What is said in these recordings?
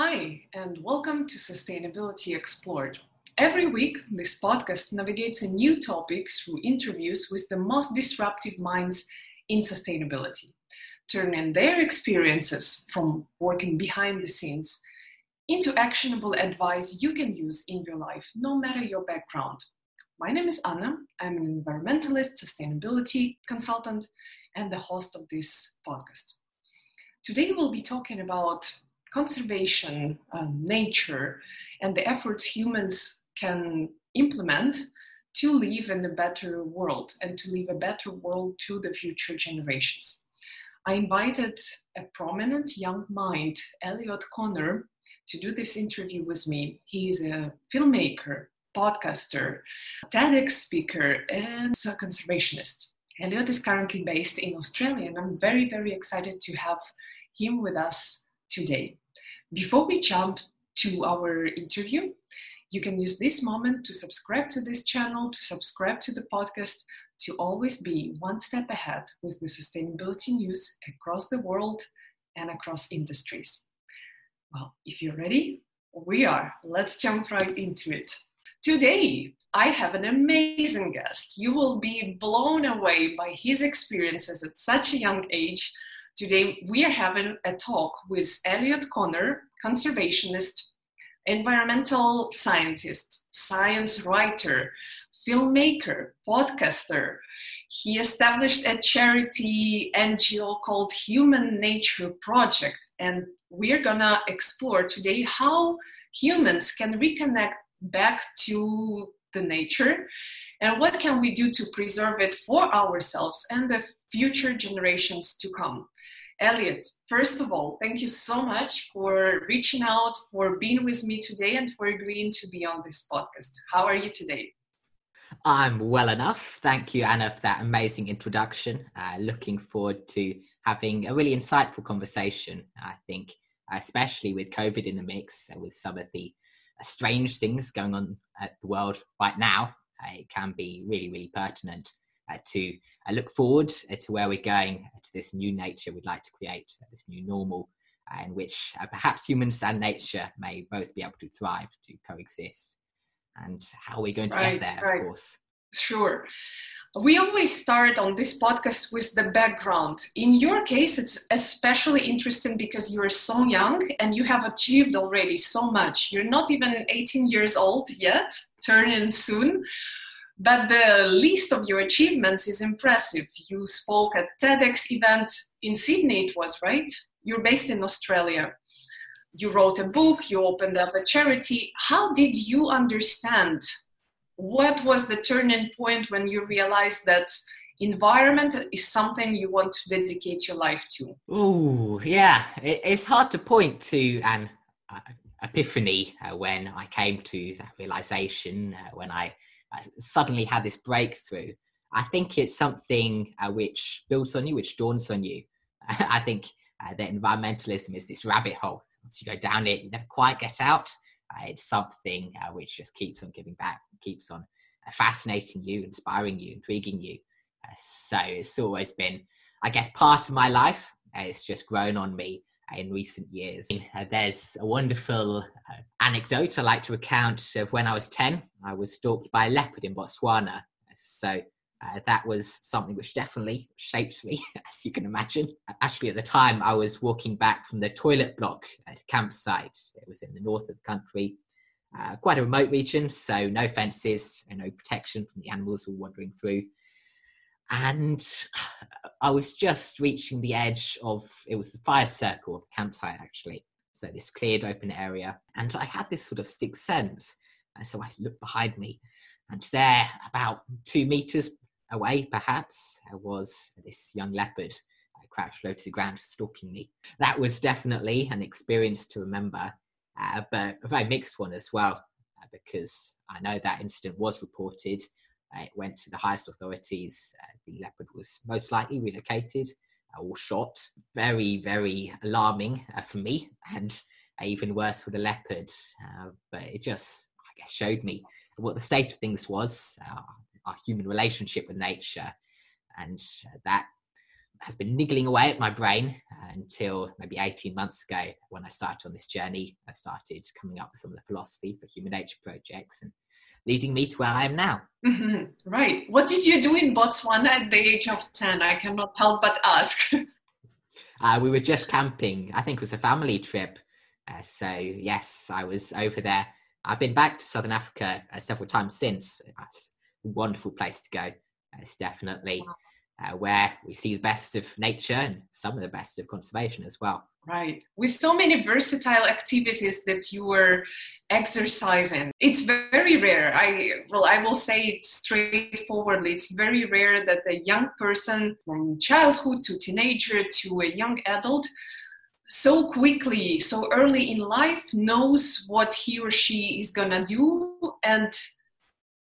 Hi, and welcome to Sustainability Explored. Every week, this podcast navigates a new topic through interviews with the most disruptive minds in sustainability, turning their experiences from working behind the scenes into actionable advice you can use in your life, no matter your background. My name is Anna. I'm an environmentalist, sustainability consultant, and the host of this podcast. Today, we'll be talking about conservation, um, nature, and the efforts humans can implement to live in a better world and to leave a better world to the future generations. I invited a prominent young mind, Elliot Connor, to do this interview with me. He is a filmmaker, podcaster, TEDx speaker, and a conservationist. Elliot is currently based in Australia, and I'm very, very excited to have him with us today. Before we jump to our interview, you can use this moment to subscribe to this channel, to subscribe to the podcast, to always be one step ahead with the sustainability news across the world and across industries. Well, if you're ready, we are. Let's jump right into it. Today, I have an amazing guest. You will be blown away by his experiences at such a young age Today, we are having a talk with Elliot Connor, conservationist, environmental scientist, science writer, filmmaker, podcaster. He established a charity NGO called Human Nature Project, and we're gonna explore today how humans can reconnect back to the nature and what can we do to preserve it for ourselves and the future generations to come Elliot, first of all, thank you so much for reaching out, for being with me today, and for agreeing to be on this podcast. How are you today? I'm well enough. Thank you, Anna, for that amazing introduction. Uh, looking forward to having a really insightful conversation. I think, especially with COVID in the mix, uh, with some of the strange things going on at the world right now, it can be really, really pertinent uh, to uh, look forward uh, to where we're going to this new nature we'd like to create, this new normal in which perhaps humans and nature may both be able to thrive, to coexist. And how are we going to right, get there, right. of course? Sure. We always start on this podcast with the background. In your case, it's especially interesting because you're so young and you have achieved already so much. You're not even 18 years old yet, turning soon. But the list of your achievements is impressive. You spoke at TEDx event in Sydney, it was, right? You're based in Australia. You wrote a book, you opened up a charity. How did you understand? What was the turning point when you realized that environment is something you want to dedicate your life to? Oh, yeah. it's hard to point to an uh, epiphany uh, when I came to that realization, uh, when I suddenly had this breakthrough. I think it's something uh, which builds on you, which dawns on you. I think uh, that environmentalism is this rabbit hole. Once you go down it, you never quite get out. Uh, it's something uh, which just keeps on giving back, keeps on uh, fascinating you, inspiring you, intriguing you. Uh, so it's always been, I guess, part of my life. it's just grown on me in recent years. Uh, there's a wonderful uh, anecdote I like to recount of when I was 10. I was stalked by a leopard in Botswana. So uh, that was something which definitely shaped me, as you can imagine. Actually, at the time, I was walking back from the toilet block at a campsite. It was in the north of the country, uh, quite a remote region, so no fences and no protection from the animals who were wandering through and I was just reaching the edge of it was the fire circle of the campsite actually. So this cleared open area, and I had this sort of sixth sense. And so I looked behind me, and there, about two meters away, perhaps, was this young leopard uh, crouched low to the ground, stalking me. That was definitely an experience to remember, uh, but a very mixed one as well, uh, because I know that incident was reported it went to the highest authorities. Uh, the leopard was most likely relocated uh, or shot. Very, very alarming uh, for me, and even worse for the leopard. Uh, but it just, I guess, showed me what the state of things was, our human relationship with nature, and that has been niggling away at my brain uh, until maybe 18 months ago when I started on this journey. I started coming up with some of the philosophy for human nature projects and leading me to where I am now. Mm-hmm. Right. What did you do in Botswana at the age of 10? I cannot help but ask. uh, we were just camping. I think it was a family trip. Uh, so, yes, I was over there. I've been back to Southern Africa uh, several times since. It's a wonderful place to go. It's definitely wow uh, where we see the best of nature and some of the best of conservation as well. Right. With so many versatile activities that you were exercising, it's very rare. I well, I will say it straightforwardly. It's very rare that a young person from childhood to teenager to a young adult so quickly, so early in life knows what he or she is gonna do and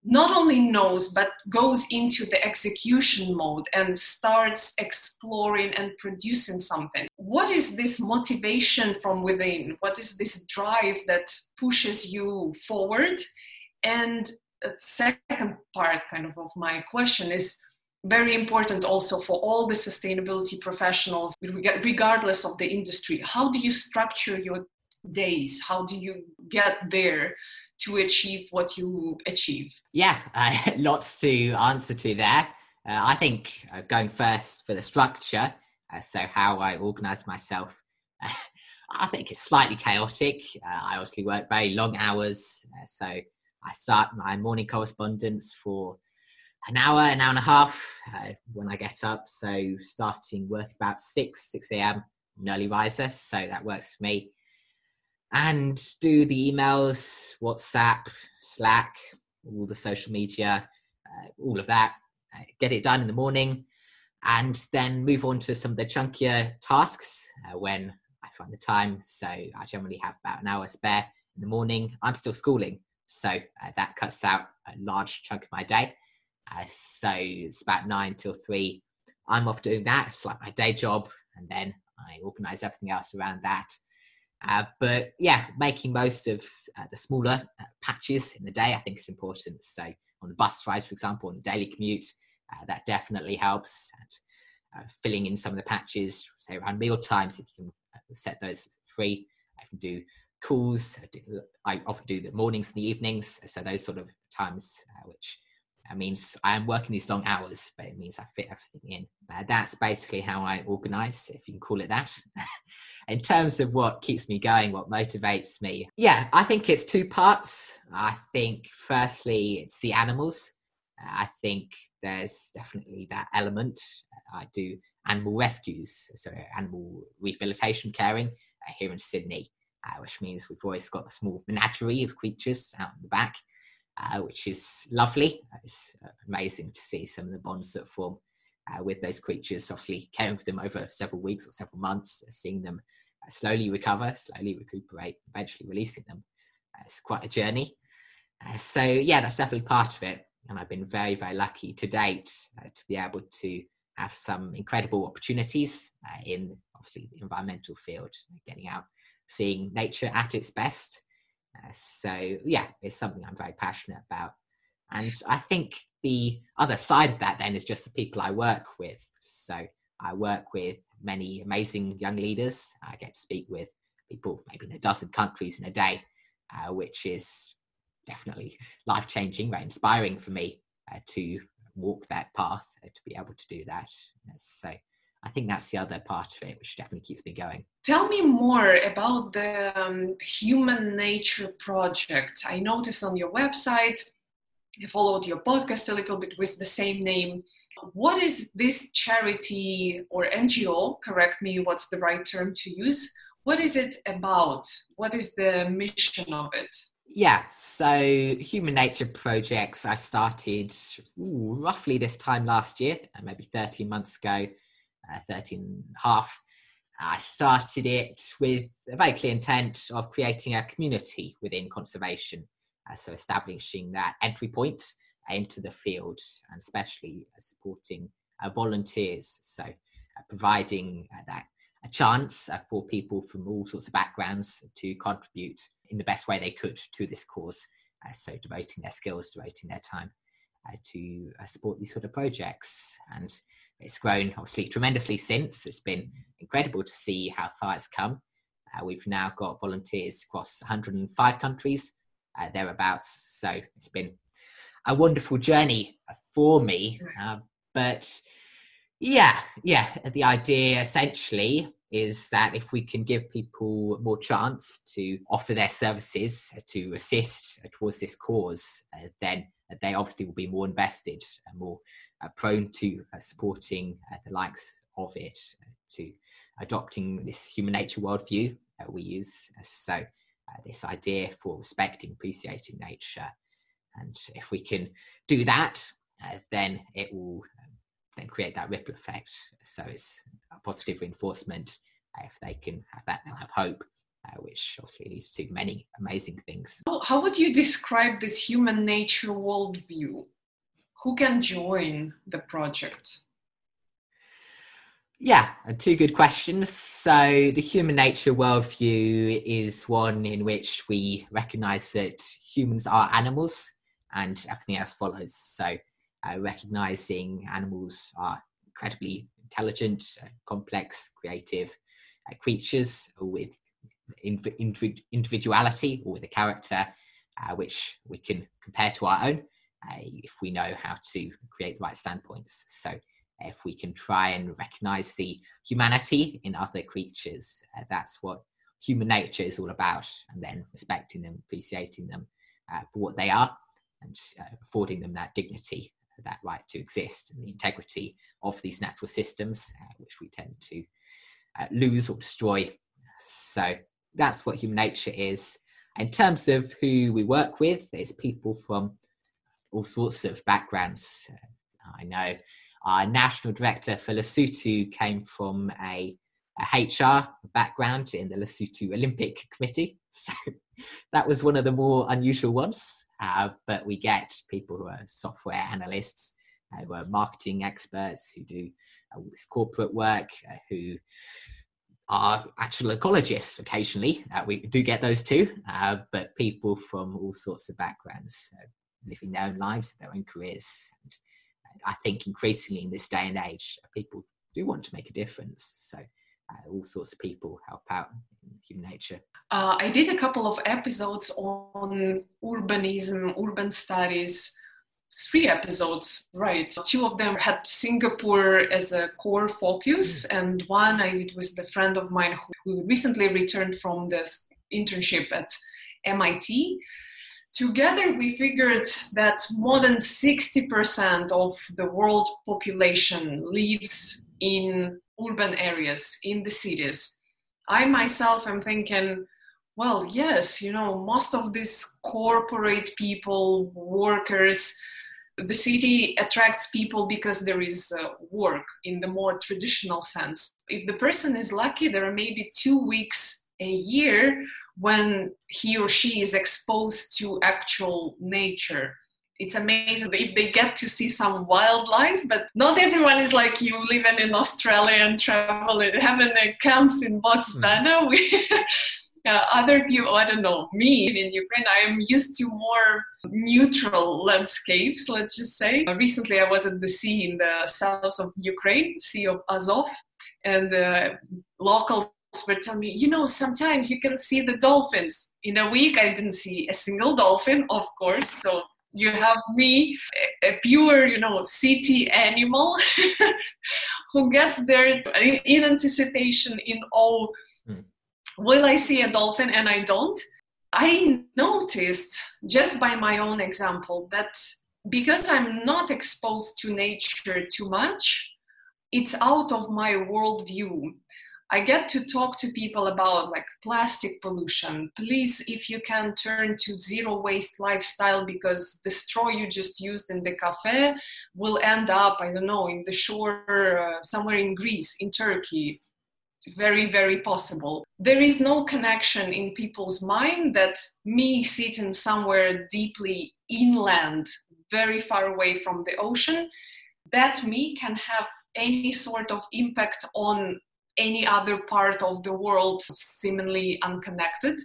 not only knows but goes into the execution mode and starts exploring and producing something. What is this motivation from within? What is this drive that pushes you forward? And a second part kind of of my question is very important also for all the sustainability professionals regardless of the industry. How do you structure your days? How do you get there to achieve what you achieve? Yeah, uh, lots to answer to there. Uh, I think uh, going first for the structure, uh, so how I organize myself, I think it's slightly chaotic. Uh, I obviously work very long hours, uh, so I start my morning correspondence for an hour, an hour and a half when I get up. So starting work about 6, 6 a.m., an early riser, so that works for me and do the emails, WhatsApp, Slack, all the social media, uh, all of that. Uh, get it done in the morning, and then move on to some of the chunkier tasks uh, when I find the time. So I generally have about an hour spare in the morning. I'm still schooling, so uh, that cuts out a large chunk of my day. Uh, so it's about nine till three. I'm off doing that. It's like my day job, and then I organise everything else around that. Uh, but yeah, making most of uh, the smaller uh, patches in the day, I think is important. So on the bus rides, for example, on the daily commute, uh, that definitely helps. And, uh, filling in some of the patches, say around meal times, if you can set those free, I can do calls. I often do the mornings and the evenings, so those sort of times, which means I am working these long hours, but it means I fit everything in. Uh, that's basically how I organize, if you can call it that. in terms of what keeps me going, what motivates me, yeah, I think it's two parts. I think, firstly, it's the animals. Uh, I think there's definitely that element. I do animal rescues, so animal rehabilitation caring uh, here in Sydney, uh, which means we've always got a small menagerie of creatures out in the back uh, which is lovely. It's uh, amazing to see some of the bonds that form uh, with those creatures, obviously caring for them over several weeks or several months, uh, seeing them slowly recover, slowly recuperate, eventually releasing them. it's quite a journey. so, yeah, that's definitely part of it. And I've been very, very lucky to date to be able to have some incredible opportunities in obviously the environmental field, getting out, seeing nature at its best uh, so yeah, it's something I'm very passionate about. And I think the other side of that then is just the people I work with. So I work with many amazing young leaders. I get to speak with people maybe in a dozen countries in a day, uh, which is definitely life changing, very inspiring for me uh, to walk that path, uh, to be able to do that. So I think that's the other part of it, which definitely keeps me going. Tell me more about the um, Human Nature Project. I noticed on your website, I followed your podcast a little bit with the same name. What is this charity or NGO? Correct me, what's the right term to use? What is it about? What is the mission of it? Yeah, so Human Nature Projects, I started ooh, roughly this time last year, maybe 13 months ago uh, 13 and a half. I started it with a very clear intent of creating a community within conservation. Uh, so establishing that entry point into the field and especially supporting uh, volunteers. So uh, providing uh, that a chance uh, for people from all sorts of backgrounds to contribute in the best way they could to this cause. so devoting their skills, devoting their time. Uh, to uh, support these sort of projects. And it's grown obviously tremendously since. It's been incredible to see how far it's come. Uh, we've now got volunteers across 105 countries, uh, thereabouts. So it's been a wonderful journey for me. Uh, but yeah, yeah, the idea essentially is that if we can give people more chance to offer their services to assist towards this cause, uh, then they obviously will be more invested and more uh, prone to uh, supporting uh, the likes of it, to adopting this human nature worldview that we use. So, this idea for respecting, appreciating nature. And if we can do that, then it will then create that ripple effect. So it's a positive reinforcement. If they can have that, they'll have hope, which obviously leads to many amazing things. How would you describe this human nature worldview? Who can join the project? Yeah, uh, two good questions. So, the human nature worldview is one in which we recognize that humans are animals and everything else follows. So, uh, recognizing animals are incredibly intelligent, uh, complex, creative uh, creatures with individuality or with a character uh, which we can compare to our own uh, if we know how to create the right standpoints. So, if we can try and recognize the humanity in other creatures, uh, that's what human nature is all about, and then respecting them, appreciating them for what they are, and affording them that dignity that right to exist and the integrity of these natural systems, uh, which we tend to uh, lose or destroy. So that's what human nature is. In terms of who we work with, there's people from all sorts of backgrounds. I know our national director for Lesotho came from a, a HR background in the Lesotho Olympic Committee. So that was one of the more unusual ones. Uh, but we get people who are software analysts, uh, who are marketing experts, who do uh, corporate work, uh, who are actual ecologists occasionally. Uh, we do get those too, uh, but people from all sorts of backgrounds, living their own lives, their own careers. And I think increasingly in this day and age, people do want to make a difference. So all sorts of people help out in human nature. Uh, I did a couple of episodes on urbanism, urban studies, three episodes, right? Two of them had Singapore as a core focus, mm. and one I did with a friend of mine who recently returned from this internship at MIT. Together, we figured that more than 60% of the world population lives in urban areas, in the cities. I myself am thinking, well, yes, you know, most of these corporate people, workers, the city attracts people because there is uh, work in the more traditional sense. If the person is lucky, there are maybe two weeks a year when he or she is exposed to actual nature. It's amazing if they get to see some wildlife, but not everyone is like you living in Australia and traveling, having camps in Botswana. Mm. Uh, other people, I don't know, me in Ukraine, I am used to more neutral landscapes, let's just say. Uh, recently, I was at the sea in the south of Ukraine, Sea of Azov, and uh, locals were telling me, you know, sometimes you can see the dolphins. In a week, I didn't see a single dolphin, of course, so you have me a pure you know city animal who gets there in anticipation in awe mm will I see a dolphin and I don't? I noticed just by my own example that because I'm not exposed to nature too much, it's out of my worldview. I get to talk to people about like plastic pollution. Please, if you can turn to zero waste lifestyle because the straw you just used in the cafe will end up, I don't know, in the shore uh, somewhere in Greece, in Turkey very very possible. There is no connection in people's mind that me sitting somewhere deeply inland very far away from the ocean that me can have any sort of impact on any other part of the world seemingly unconnected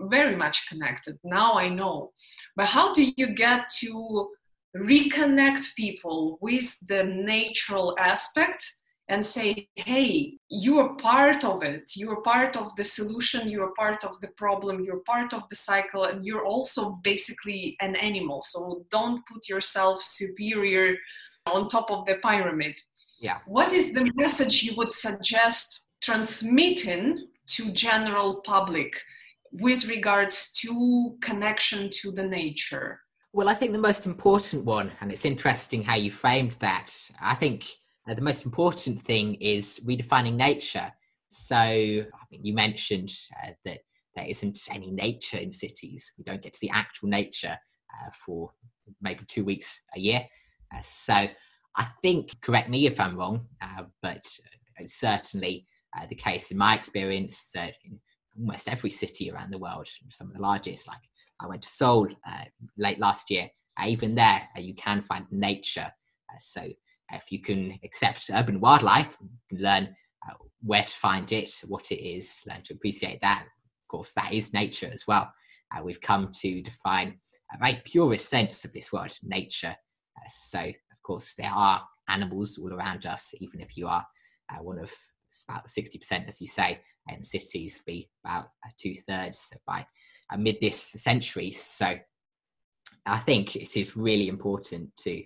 very much connected now i know. But how do you get to reconnect people with the natural aspect and say, hey, you are part of it. You are part of the solution. You are part of the problem. You're part of the cycle. And you're also basically an animal. So don't put yourself superior on top of the pyramid. Yeah. What is the message you would suggest transmitting to general public with regards to connection to the nature? Well, I think the most important one, and it's interesting how you framed that. I think uh, the most important thing is redefining nature. So, I mean, you mentioned uh, that there isn't any nature in cities. We don't get to see actual nature uh, for maybe two weeks a year. Uh, so, I think, correct me if I'm wrong, uh, but it's certainly uh, the case in my experience that in almost every city around the world, some of the largest, like I went to Seoul late last year, even there you can find nature. so if you can accept urban wildlife, learn uh, where to find it, what it is, learn to appreciate that. Of course, that is nature as well. Uh, we've come to define a very purest sense of this word, nature. Uh, so, of course, there are animals all around us, even if you are uh, one of about 60%, as you say, in cities, be about two thirds by uh, mid this century. So, I think it is really important to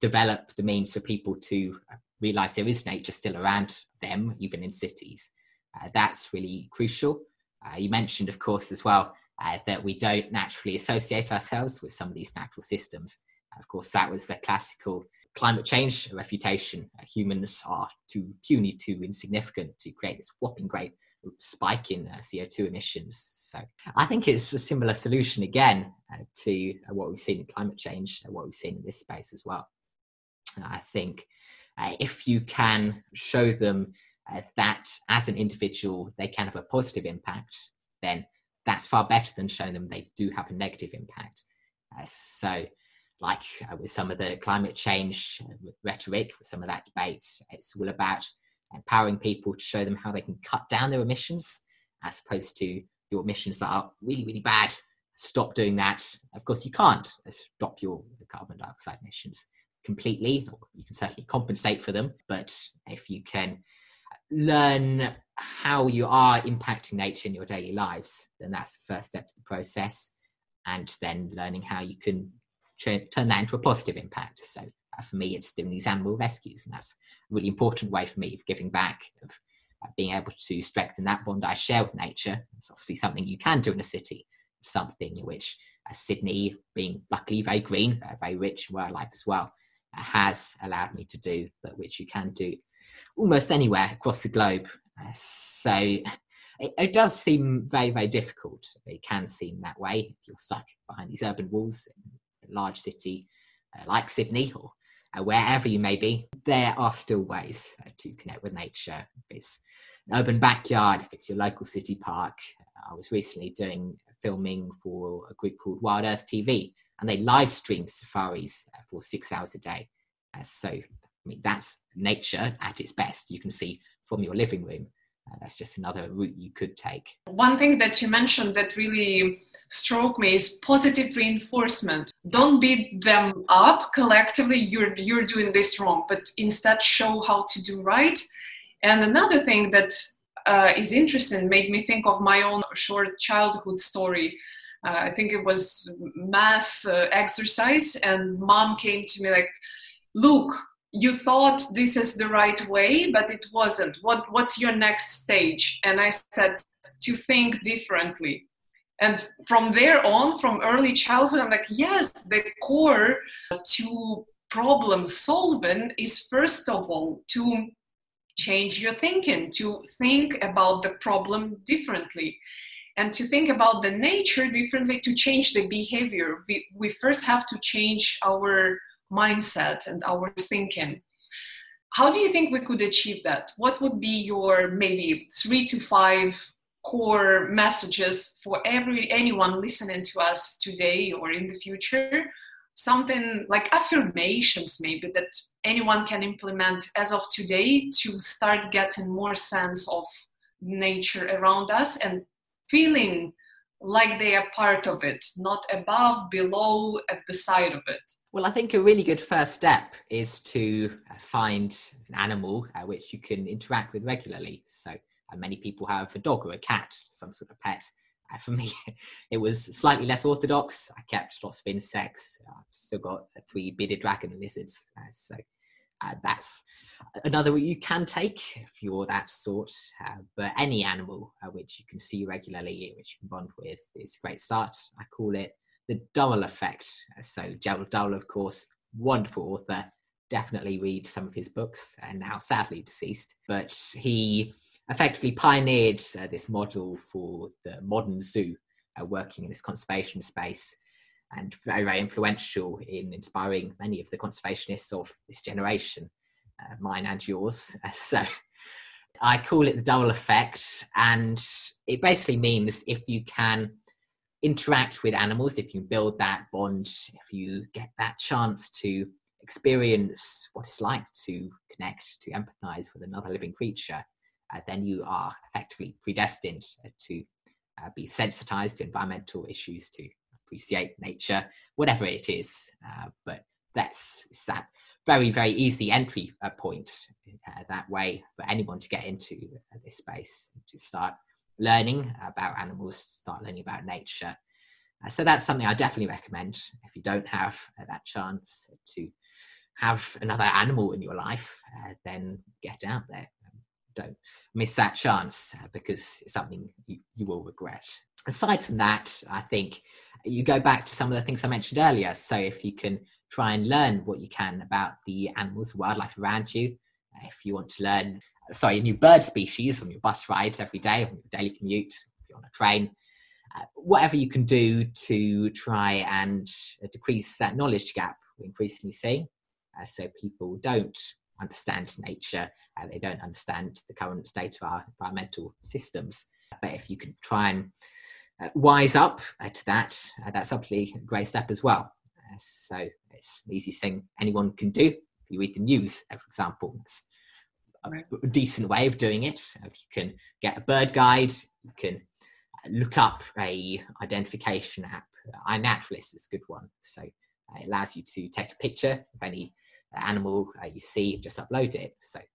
develop the means for people to realize there is nature still around them, even in cities. Uh, that's really crucial. Uh, you mentioned, of course, as well, uh, that we don't naturally associate ourselves with some of these natural systems. Of course, that was the classical climate change refutation. Uh, humans are too puny, too insignificant to create this whopping great spike in uh, CO2 emissions. So I think it's a similar solution again uh, to what we've seen in climate change what we've seen in this space as well. I think uh, if you can show them uh, that as an individual they can have a positive impact, then that's far better than showing them they do have a negative impact. Uh, so, like uh, with some of the climate change uh, rhetoric, with some of that debate, it's all about empowering people to show them how they can cut down their emissions as opposed to your emissions are really, really bad. Stop doing that. Of course, you can't stop your carbon dioxide emissions completely. You can certainly compensate for them, but if you can learn how you are impacting nature in your daily lives, then that's the first step to the process. And then learning how you can turn that into a positive impact. So uh, for me, it's doing these animal rescues, and that's a really important way for me of giving back, of uh, being able to strengthen that bond I share with nature. It's obviously something you can do in a city, something which uh, Sydney, being luckily very green, very rich in wildlife as well, has allowed me to do, but which you can do almost anywhere across the globe. Uh, so it, it, does seem very, very difficult. It can seem that way if you're stuck behind these urban walls in a large city uh, like Sydney or uh, wherever you may be. There are still ways uh, to connect with nature. If it's an urban backyard, if it's your local city park. I was recently doing filming for a group called Wild Earth TV, and they live stream safaris uh, for six hours a day. Uh, so, I mean, that's nature at its best. You can see from your living room. Uh, that's just another route you could take. One thing that you mentioned that really struck me is positive reinforcement. Don't beat them up collectively. You're you're doing this wrong, but instead show how to do right. And another thing that uh, is interesting made me think of my own short childhood story uh, I think it was math uh, exercise, and mom came to me like, "Look, you thought this is the right way, but it wasn't. What what's your next stage?" And I said, "To think differently." And from there on, from early childhood, I'm like, yes, the core to problem solving is first of all to change your thinking, to think about the problem differently and to think about the nature differently to change the behavior we, we first have to change our mindset and our thinking. How do you think we could achieve that? What would be your maybe three to five core messages for every anyone listening to us today or in the future? Something like affirmations maybe that anyone can implement as of today to start getting more sense of nature around us and feeling like they are part of it, not above, below, at the side of it. Well, I think a really good first step is to find an animal uh, which you can interact with regularly. So uh, many people have a dog or a cat, some sort of pet. Uh, for me, it was slightly less orthodox. I kept lots of insects. I've still got three bearded dragon lizards. Uh, so uh, that's another you can take if you're that sort. Uh, but any animal uh, which you can see regularly, which you can bond with, is a great start. I call it the Durrell effect. So Gerald Durrell, of course, wonderful author. Definitely read some of his books, and now sadly deceased. But he effectively pioneered uh, this model for the modern zoo, uh, working in this conservation space, and very, very influential in inspiring many of the conservationists of this generation, uh, mine and yours. so I call it the Durrell effect, and it basically means if you can interact with animals, if you build that bond, if you get that chance to experience what it's like to connect, to empathize with another living creature, uh, then you are effectively predestined to uh, be sensitized to environmental issues, to appreciate nature, whatever it is. Uh, but that's that very, very easy entry uh, point uh, that way for anyone to get into uh, this space, to start learning about animals, start learning about nature. Uh, so that's something I definitely recommend if you don't have uh, that chance to have another animal in your life, then get out there. Don't miss that chance because it's something you, you will regret. Aside from that, I think you go back to some of the things I mentioned earlier. So if you can try and learn what you can about the animals, wildlife around you, if you want to learn sorry, a new bird species on your bus ride every day, on your daily commute, if you're on a train, uh, whatever you can do to try and decrease that knowledge gap we increasingly see. Uh, so people don't understand nature, uh, they don't understand the current state of our environmental systems. But if you can try and wise up uh, to that, that's obviously a great step as well. so it's the easiest thing anyone can do. If you read the news, for example, it's a decent way of doing it. If you can get a bird guide, you can look up a identification app. iNaturalist is a good one. So uh, it allows you to take a picture of any animal uh, you see, and just upload it. So it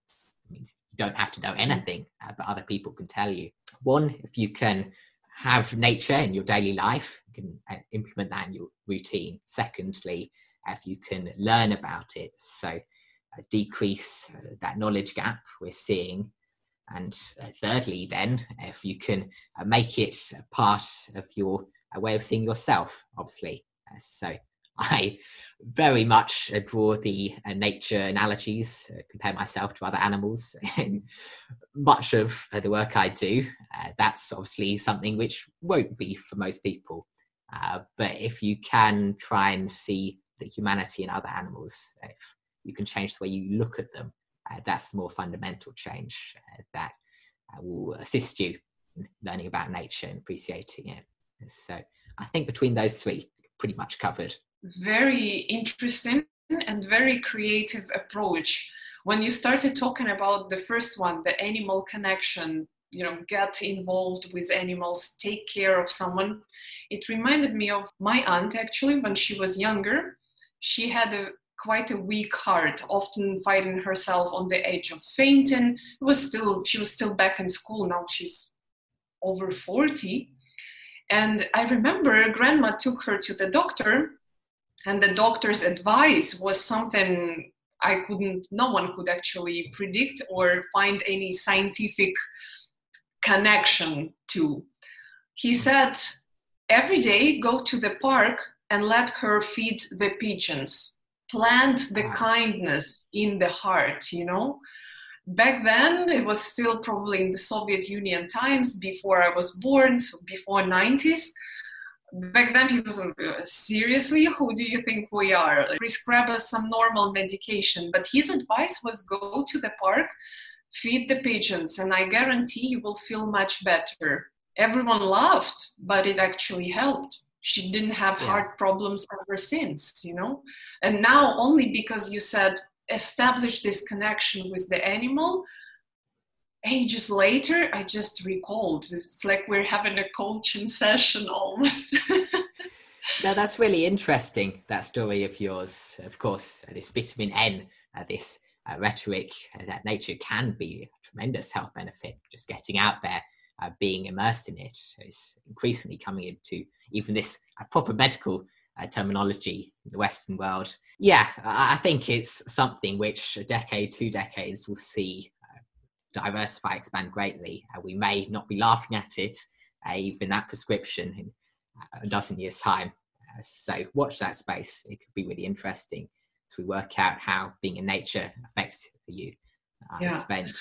means you don't have to know anything, uh, but other people can tell you. One, if you can have nature in your daily life, you can uh, implement that in your routine. Secondly, if you can learn about it. So uh, decrease uh, that knowledge gap we're seeing. And uh, thirdly, then, if you can make it part of your way of seeing yourself, obviously. so I very much draw the nature analogies, compare myself to other animals in much of the work I do. that's obviously something which won't be for most people. Uh, but if you can try and see the humanity in other animals, if you can change the way you look at them. Uh, that's more fundamental change uh, that uh, will assist you in learning about nature and appreciating it. So I think between those three, pretty much covered. Very interesting and very creative approach. When you started talking about the first one, the animal connection, you know, get involved with animals, take care of someone, it reminded me of my aunt actually when she was younger. She had a quite a weak heart, often finding herself on the edge of fainting. It was still she was still back in school. Now she's over 40. And I remember grandma took her to the doctor, and the doctor's advice was something I couldn't, no one could actually predict or find any scientific connection to. He said, every day go to the park and let her feed the pigeons. Plant the kindness in the heart you know? Back then it was still probably in the soviet union times before i was born so before 90s back then people said uh, seriously? Who do you think we are? Prescribe us some normal medication but his advice was go to the park feed the pigeons and i guarantee you will feel much better. Everyone laughed but it actually helped. She didn't have yeah. heart problems ever since you know? And now only because you said establish this connection with the animal ages later i just recalled it's like we're having a coaching session almost now that's really interesting. That story of yours, of course, this vitamin N, uh, this uh, rhetoric uh, that nature can be a tremendous health benefit. Just getting out there, uh, being immersed in it, is increasingly coming into even this uh, proper medical uh, terminology in the Western world. Yeah, I think it's something which a decade, two decades will see diversify, expand greatly. we may not be laughing at it, even that prescription in a dozen years' time. so watch that space. It could be really interesting as we work out how being in nature affects you uh, yeah. spent.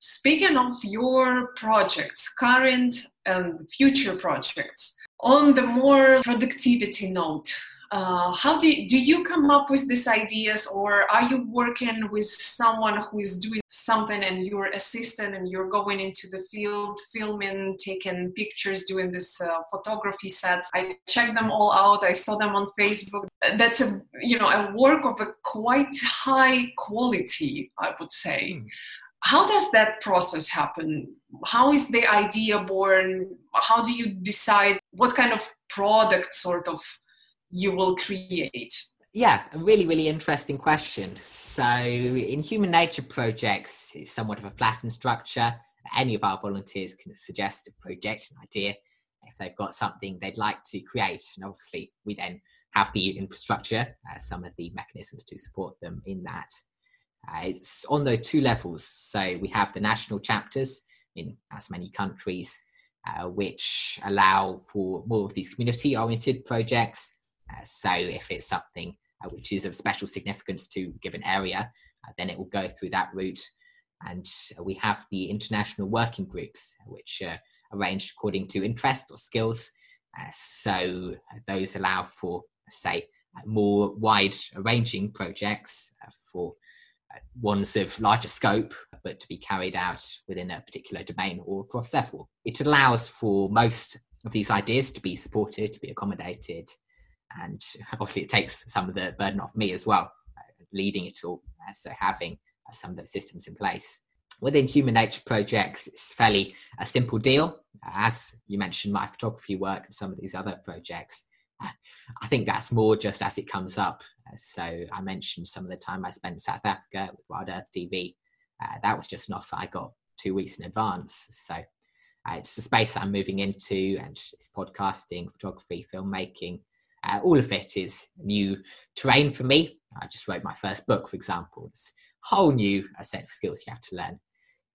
Speaking of your projects, current and future projects, on the more productivity note, uh, how do you, do you come up with these ideas or are you working with someone who is doing something and you're assistant and you're going into the field filming taking pictures doing this uh, photography sets. I checked them all out. I saw them on facebook. That's a you know a work of a quite high quality i would say. Mm. how does that process happen? How is the idea born? How do you decide what kind of product sort of you will create? Yeah, a really, really interesting question. So, in human nature projects, it's somewhat of a flattened structure. Any of our volunteers can suggest a project, an idea, if they've got something they'd like to create. And obviously, we then have the infrastructure, uh, some of the mechanisms to support them in that. Uh, it's on the two levels. So, we have the national chapters in as many countries, uh, which allow for more of these community oriented projects uh, so if it's something uh, which is of special significance to a given area, uh, then it will go through that route. And uh, we have the international working groups, which are arranged according to interest or skills. Uh, so those allow for, say, more wide ranging projects for ones of larger scope, but to be carried out within a particular domain or across several. It allows for most of these ideas to be supported, to be accommodated, and obviously it takes some of the burden off me as well, uh, leading it all. Uh, so having uh, some of those systems in place. Within human nature projects, it's fairly a simple deal. As you mentioned, my photography work and some of these other projects, I think that's more just as it comes up. So I mentioned some of the time I spent in South Africa with Wild Earth TV. Uh, that was just an offer I got two weeks in advance. So uh, it's the space I'm moving into, and it's podcasting, photography, filmmaking, uh, all of it is new terrain for me. I just wrote my first book, for example. It's a whole new set of skills you have to learn.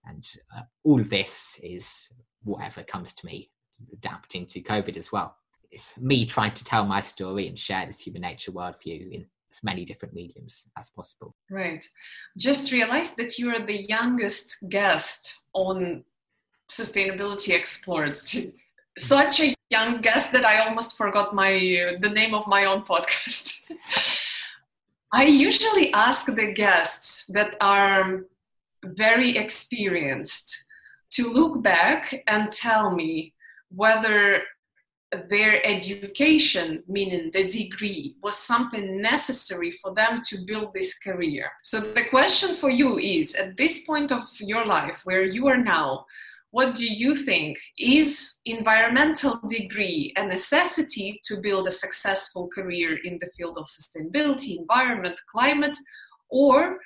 And uh, all of this is whatever comes to me, adapting to COVID as well. It's me trying to tell my story and share this human nature worldview in as many different mediums as possible. Right. Just realized that you are the youngest guest on Sustainability Explored such a young guest that I almost forgot my the name of my own podcast. I usually ask the guests that are very experienced to look back and tell me whether their education, meaning the degree, was something necessary for them to build this career. So, the question for you is at this point of your life, where you are now, what do you think? Is environmental degree a necessity to build a successful career in the field of sustainability, environment, climate, or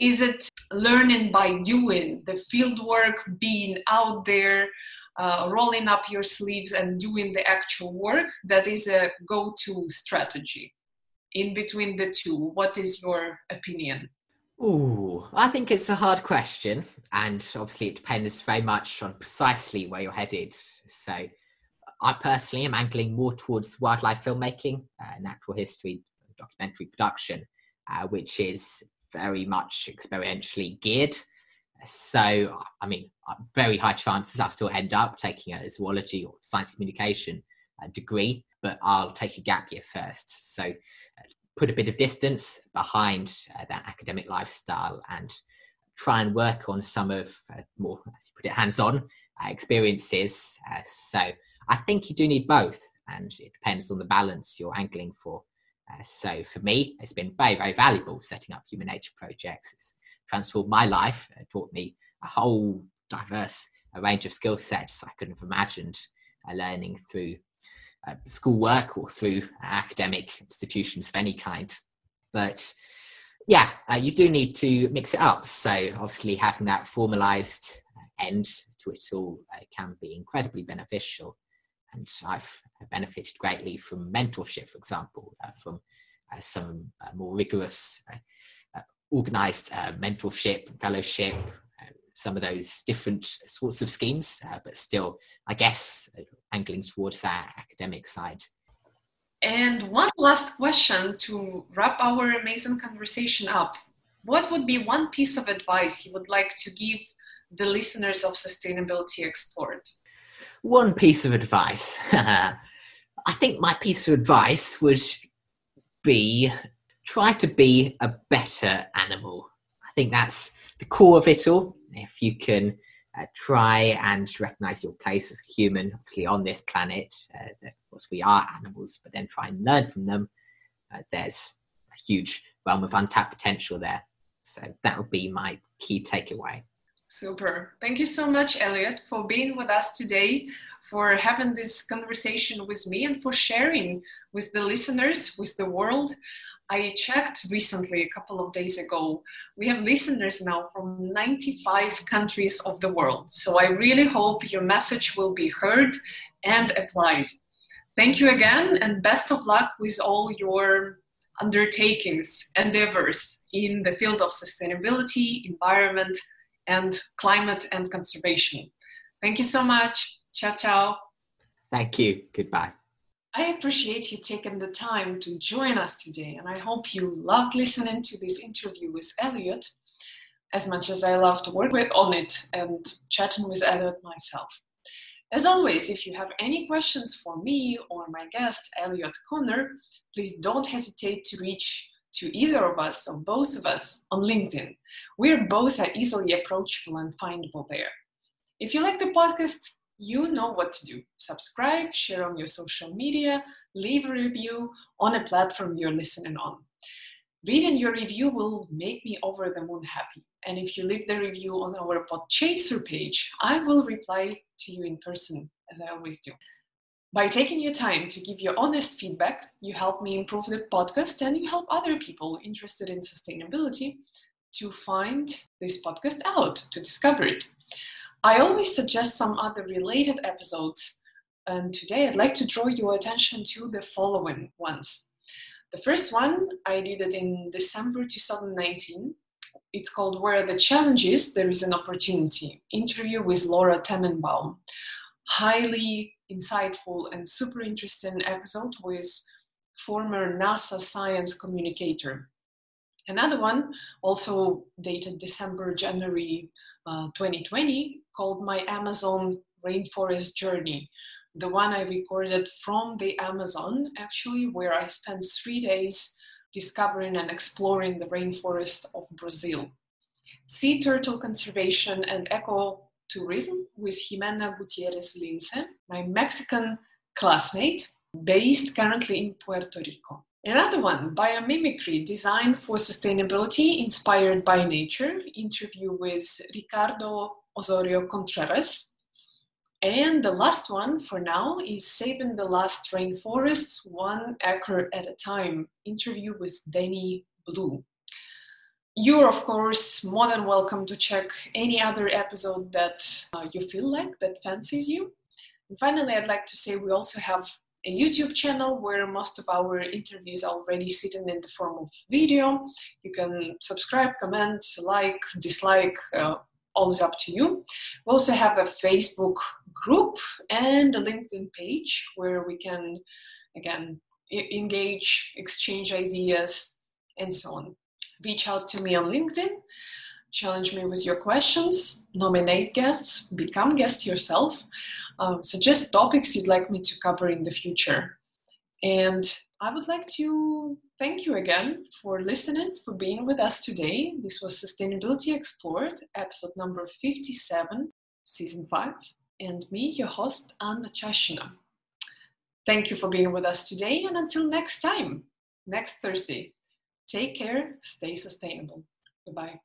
is it learning by doing, the field work, being out there, uh, rolling up your sleeves and doing the actual work that is a go to strategy? In between the two, what is your opinion? Ooh, I think it's a hard question, and obviously it depends very much on precisely where you're headed. So, I personally am angling more towards wildlife filmmaking, uh, natural history, documentary production, uh, which is very much experientially geared. So, I mean, uh, very high chances I'll still end up taking a zoology or science communication uh, degree, but I'll take a gap year first. So, uh, put a bit of distance behind uh, that academic lifestyle and try and work on some of uh, more, as you put it, hands-on uh, experiences. Uh, so I think you do need both, and it depends on the balance you're angling for. Uh, so for me, it's been very, very valuable setting up human nature projects. It's transformed my life, taught me a whole diverse range of skill sets I couldn't have imagined uh, learning through uh, schoolwork or through academic institutions of any kind. But yeah, uh, you do need to mix it up. So obviously, having that formalized end to it all uh, can be incredibly beneficial. And I've benefited greatly from mentorship, for example, uh, from uh, some uh, more rigorous, organized mentorship, fellowship, some of those different sorts of schemes, uh, but still, I guess, angling towards that academic side. And one last question to wrap our amazing conversation up. What would be one piece of advice you would like to give the listeners of Sustainability Explored? One piece of advice. I think my piece of advice would be try to be a better animal. I think that's the core of it all if you can uh, try and recognize your place as a human, obviously on this planet, uh, of course we are animals, but then try and learn from them, uh, there's a huge realm of untapped potential there. So that would be my key takeaway. Super. Thank you so much, Elliot, for being with us today, for having this conversation with me, and for sharing with the listeners, with the world, I checked recently, a couple of days ago. We have listeners now from 95 countries of the world. So I really hope your message will be heard and applied. Thank you again, and best of luck with all your undertakings, endeavors in the field of sustainability, environment, and climate and conservation. Thank you so much. Ciao, ciao. Thank you. Goodbye. I appreciate you taking the time to join us today, and I hope you loved listening to this interview with Elliot as much as I love to work with, on it and chatting with Elliot myself. As always, if you have any questions for me or my guest, Elliot Connor, please don't hesitate to reach to either of us or both of us on LinkedIn. We're both are easily approachable and findable there. If you like the podcast, you know what to do. Subscribe, share on your social media, leave a review on a platform you're listening on. Reading your review will make me over the moon happy. And if you leave the review on our Podchaser page, I will reply to you in person, as I always do. By taking your time to give your honest feedback, you help me improve the podcast and you help other people interested in sustainability to find this podcast out, to discover it. I always suggest some other related episodes, and today I'd like to draw your attention to the following ones. The first one, I did it in December 2019. It's called Where the Challenge Is, There is an Opportunity. Interview with Laura Tenenbaum. Highly insightful and super interesting episode with former NASA science communicator. Another one, also dated December, January uh, 2020, called My Amazon Rainforest Journey. The one I recorded from the Amazon, actually, where I spent three days discovering and exploring the rainforest of Brazil. Sea turtle conservation and ecotourism with Jimena Gutierrez Lince, my Mexican classmate, based currently in Puerto Rico. Another one, biomimicry, designed for sustainability, inspired by nature. Interview with Ricardo Osorio Contreras. And the last one for now is Saving the Last Rainforests One Acre at a Time. Interview with Danny Blue. You're, of course, more than welcome to check any other episode that uh, you feel like that fancies you. And finally, I'd like to say we also have a YouTube channel where most of our interviews are already sitting in the form of video. You can subscribe, comment, like, dislike, uh, all is up to you. We also have a Facebook group and a LinkedIn page where we can, again, engage, exchange ideas, and so on. Reach out to me on LinkedIn, challenge me with your questions, nominate guests, become guest yourself um, suggest topics you'd like me to cover in the future. And I would like to thank you again for listening, for being with us today. This was Sustainability Explored, episode number 57, season 5, and me, your host, Anna Chashina. Thank you for being with us today, and until next time, next Thursday, take care, stay sustainable. Goodbye.